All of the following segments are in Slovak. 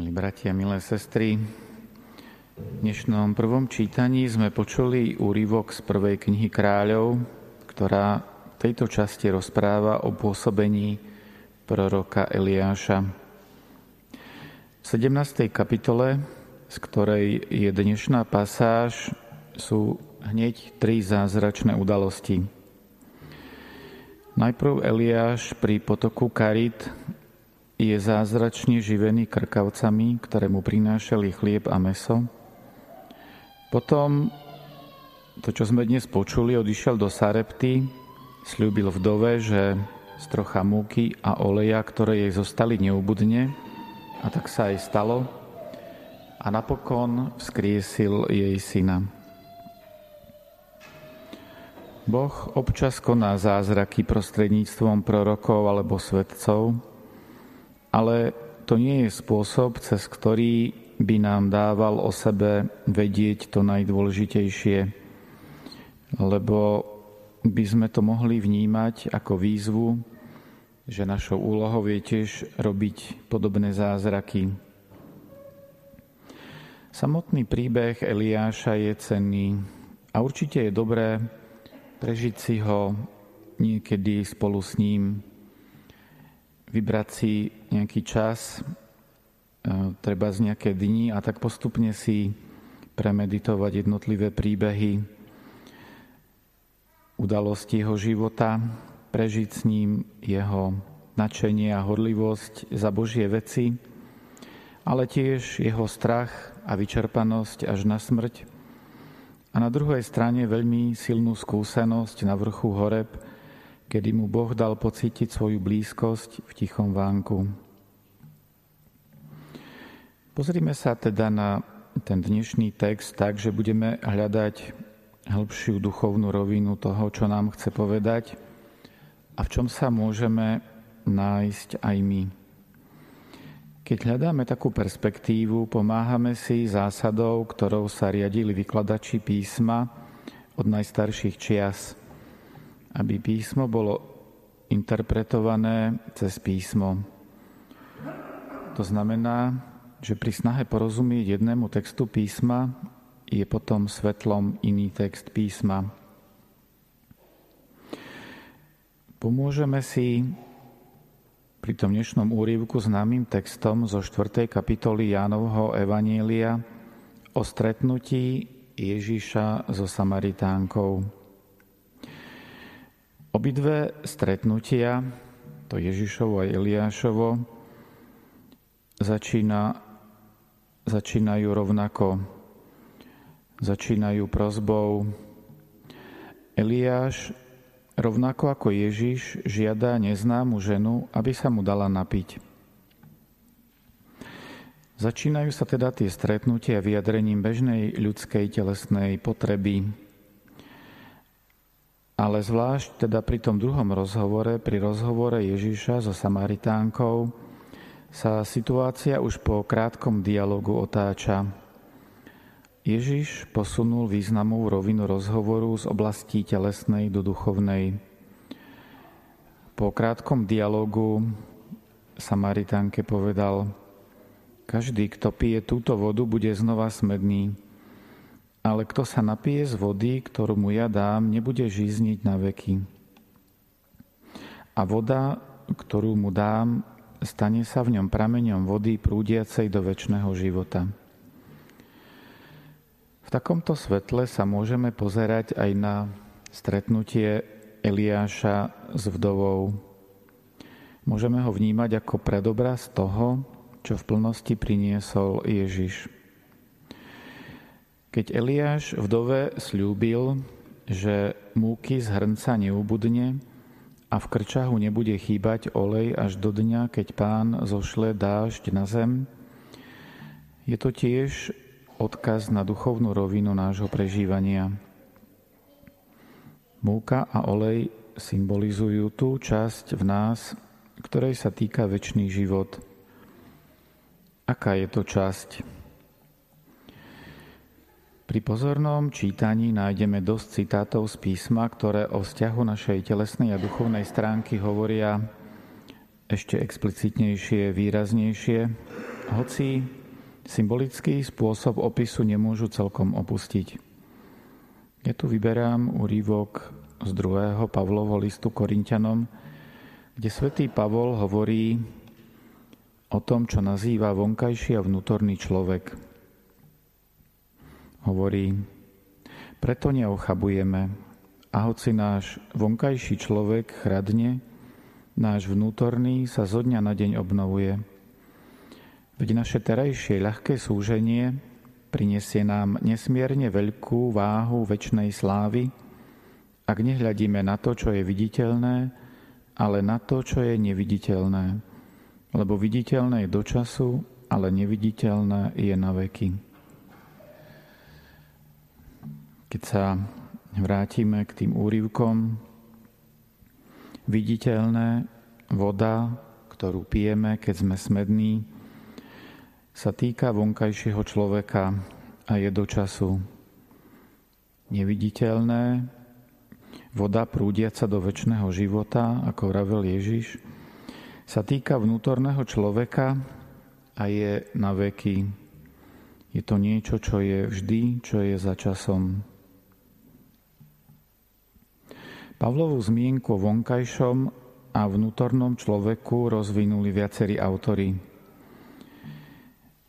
Milí bratia, milé sestry, v dnešnom prvom čítaní sme počuli úryvok z prvej knihy kráľov, ktorá v tejto časti rozpráva o pôsobení proroka Eliáša. V 17. kapitole, z ktorej je dnešná pasáž, sú hneď tri zázračné udalosti. Najprv Eliáš pri potoku Karit je zázračne živený krkavcami, ktoré mu prinášali chlieb a meso. Potom, to čo sme dnes počuli, odišiel do Sarepty, slúbil vdove, že z trocha múky a oleja, ktoré jej zostali neubudne, a tak sa aj stalo, a napokon vzkriesil jej syna. Boh občas koná zázraky prostredníctvom prorokov alebo svetcov, ale to nie je spôsob, cez ktorý by nám dával o sebe vedieť to najdôležitejšie, lebo by sme to mohli vnímať ako výzvu, že našou úlohou je tiež robiť podobné zázraky. Samotný príbeh Eliáša je cenný a určite je dobré prežiť si ho niekedy spolu s ním vybrať si nejaký čas, e, treba z nejaké dni a tak postupne si premeditovať jednotlivé príbehy, udalosti jeho života, prežiť s ním jeho nadšenie a horlivosť za Božie veci, ale tiež jeho strach a vyčerpanosť až na smrť. A na druhej strane veľmi silnú skúsenosť na vrchu Horeb, kedy mu Boh dal pocítiť svoju blízkosť v tichom vánku. Pozrime sa teda na ten dnešný text tak, že budeme hľadať hĺbšiu duchovnú rovinu toho, čo nám chce povedať a v čom sa môžeme nájsť aj my. Keď hľadáme takú perspektívu, pomáhame si zásadou, ktorou sa riadili vykladači písma od najstarších čias – aby písmo bolo interpretované cez písmo. To znamená, že pri snahe porozumieť jednému textu písma je potom svetlom iný text písma. Pomôžeme si pri tom dnešnom úrivku známym textom zo 4. kapitoly Jánovho Evanielia o stretnutí Ježíša so Samaritánkou. Obidve stretnutia, to Ježišovo a Eliášovo, začína, začínajú rovnako. Začínajú prozbou. Eliáš, rovnako ako Ježiš, žiada neznámu ženu, aby sa mu dala napiť. Začínajú sa teda tie stretnutia vyjadrením bežnej ľudskej telesnej potreby, ale zvlášť teda pri tom druhom rozhovore, pri rozhovore Ježíša so Samaritánkou, sa situácia už po krátkom dialogu otáča. Ježiš posunul významú rovinu rozhovoru z oblasti telesnej do duchovnej. Po krátkom dialogu Samaritánke povedal, každý, kto pije túto vodu, bude znova smedný ale kto sa napije z vody, ktorú mu ja dám, nebude žízniť na veky. A voda, ktorú mu dám, stane sa v ňom prameňom vody prúdiacej do väčšného života. V takomto svetle sa môžeme pozerať aj na stretnutie Eliáša s vdovou. Môžeme ho vnímať ako predobraz toho, čo v plnosti priniesol Ježiš. Keď Eliáš vdove slúbil, že múky z hrnca neubudne a v krčahu nebude chýbať olej až do dňa, keď pán zošle dážď na zem, je to tiež odkaz na duchovnú rovinu nášho prežívania. Múka a olej symbolizujú tú časť v nás, ktorej sa týka väčší život. Aká je to časť? Pri pozornom čítaní nájdeme dosť citátov z písma, ktoré o vzťahu našej telesnej a duchovnej stránky hovoria ešte explicitnejšie, výraznejšie, hoci symbolický spôsob opisu nemôžu celkom opustiť. Ja tu vyberám úrivok z druhého Pavlovo listu Korintianom, kde svätý Pavol hovorí o tom, čo nazýva vonkajší a vnútorný človek. Hovorí, preto neochabujeme, a hoci náš vonkajší človek chradne, náš vnútorný sa zo dňa na deň obnovuje. Veď naše terajšie ľahké súženie prinesie nám nesmierne veľkú váhu väčšnej slávy, ak nehľadíme na to, čo je viditeľné, ale na to, čo je neviditeľné. Lebo viditeľné je do času, ale neviditeľné je na veky. Keď sa vrátime k tým úrivkom, viditeľné voda, ktorú pijeme, keď sme smední, sa týka vonkajšieho človeka a je do času neviditeľné, voda prúdiaca do väčšného života, ako vravel Ježiš, sa týka vnútorného človeka a je na veky. Je to niečo, čo je vždy, čo je za časom. Pavlovú zmienku o vonkajšom a vnútornom človeku rozvinuli viacerí autory.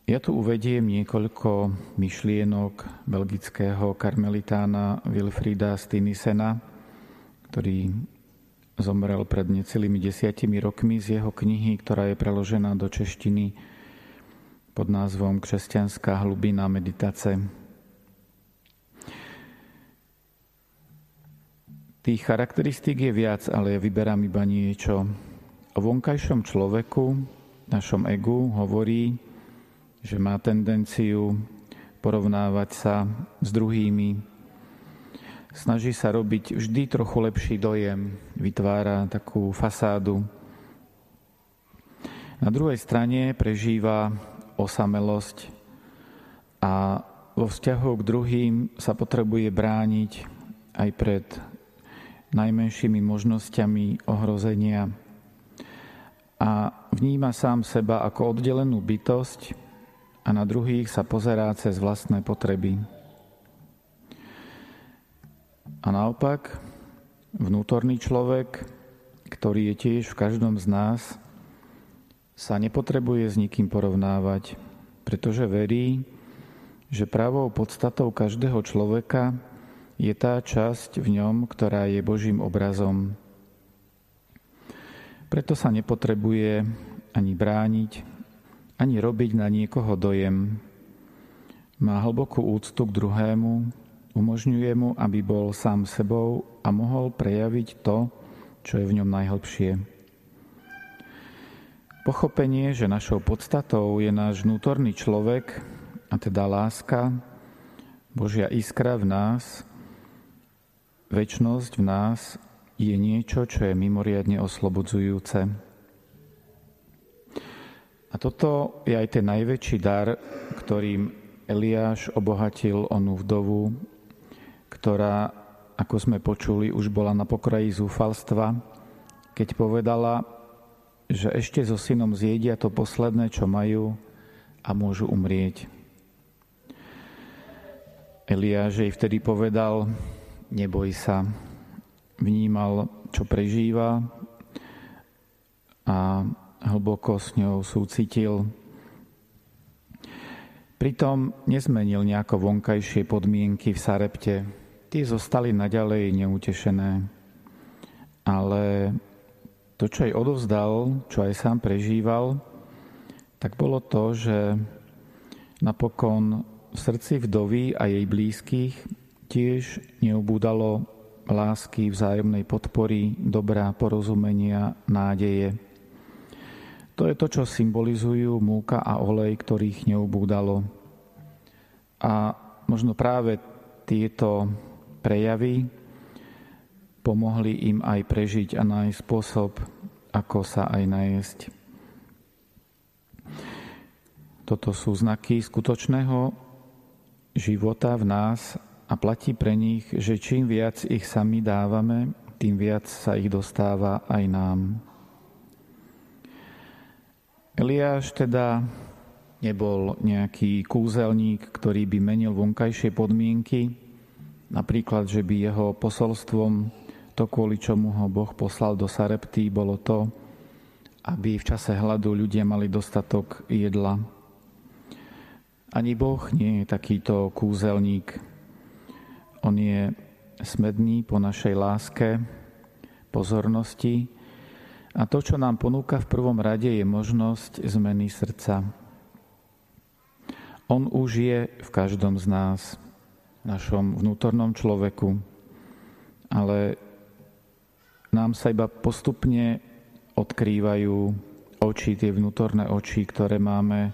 Ja tu uvediem niekoľko myšlienok belgického karmelitána Wilfrida Stinisena, ktorý zomrel pred necelými desiatimi rokmi z jeho knihy, ktorá je preložená do češtiny pod názvom Křesťanská hlubina meditace. Tých charakteristík je viac, ale ja vyberám iba niečo. O vonkajšom človeku, našom egu, hovorí, že má tendenciu porovnávať sa s druhými. Snaží sa robiť vždy trochu lepší dojem, vytvára takú fasádu. Na druhej strane prežíva osamelosť a vo vzťahu k druhým sa potrebuje brániť aj pred najmenšími možnosťami ohrozenia a vníma sám seba ako oddelenú bytosť a na druhých sa pozerá cez vlastné potreby. A naopak, vnútorný človek, ktorý je tiež v každom z nás, sa nepotrebuje s nikým porovnávať, pretože verí, že pravou podstatou každého človeka je tá časť v ňom, ktorá je Božím obrazom. Preto sa nepotrebuje ani brániť, ani robiť na niekoho dojem. Má hlbokú úctu k druhému, umožňuje mu, aby bol sám sebou a mohol prejaviť to, čo je v ňom najhlbšie. Pochopenie, že našou podstatou je náš vnútorný človek, a teda láska, Božia iskra v nás, Večnosť v nás je niečo, čo je mimoriadne oslobodzujúce. A toto je aj ten najväčší dar, ktorým Eliáš obohatil onú vdovu, ktorá, ako sme počuli, už bola na pokraji zúfalstva, keď povedala, že ešte so synom zjedia to posledné, čo majú a môžu umrieť. Eliáš jej vtedy povedal, neboj sa, vnímal, čo prežíva a hlboko s ňou súcitil. Pritom nezmenil nejako vonkajšie podmienky v Sarepte. Tie zostali naďalej neutešené. Ale to, čo jej odovzdal, čo aj sám prežíval, tak bolo to, že napokon v srdci vdovy a jej blízkych tiež neubúdalo lásky, vzájomnej podpory, dobrá porozumenia, nádeje. To je to, čo symbolizujú múka a olej, ktorých neubúdalo. A možno práve tieto prejavy pomohli im aj prežiť a nájsť spôsob, ako sa aj najesť. Toto sú znaky skutočného života v nás a platí pre nich, že čím viac ich sami dávame, tým viac sa ich dostáva aj nám. Eliáš teda nebol nejaký kúzelník, ktorý by menil vonkajšie podmienky, napríklad, že by jeho posolstvom to, kvôli čomu ho Boh poslal do Sarepty, bolo to, aby v čase hladu ľudia mali dostatok jedla. Ani Boh nie je takýto kúzelník. On je smedný po našej láske, pozornosti. A to, čo nám ponúka v prvom rade, je možnosť zmeny srdca. On už je v každom z nás, v našom vnútornom človeku, ale nám sa iba postupne odkrývajú oči, tie vnútorné oči, ktoré máme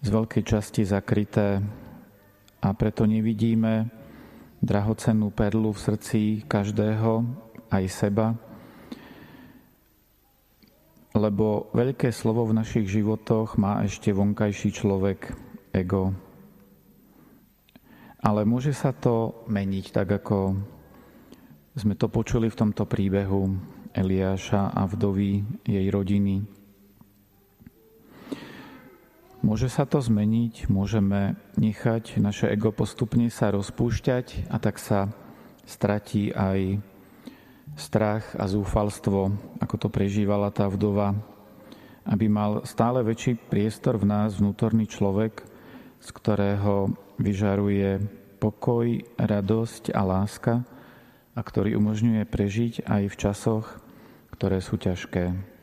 z veľkej časti zakryté. A preto nevidíme drahocennú perlu v srdci každého, aj seba, lebo veľké slovo v našich životoch má ešte vonkajší človek, ego. Ale môže sa to meniť, tak ako sme to počuli v tomto príbehu Eliáša a vdovy jej rodiny. Môže sa to zmeniť, môžeme nechať naše ego postupne sa rozpúšťať a tak sa stratí aj strach a zúfalstvo, ako to prežívala tá vdova, aby mal stále väčší priestor v nás vnútorný človek, z ktorého vyžaruje pokoj, radosť a láska a ktorý umožňuje prežiť aj v časoch, ktoré sú ťažké.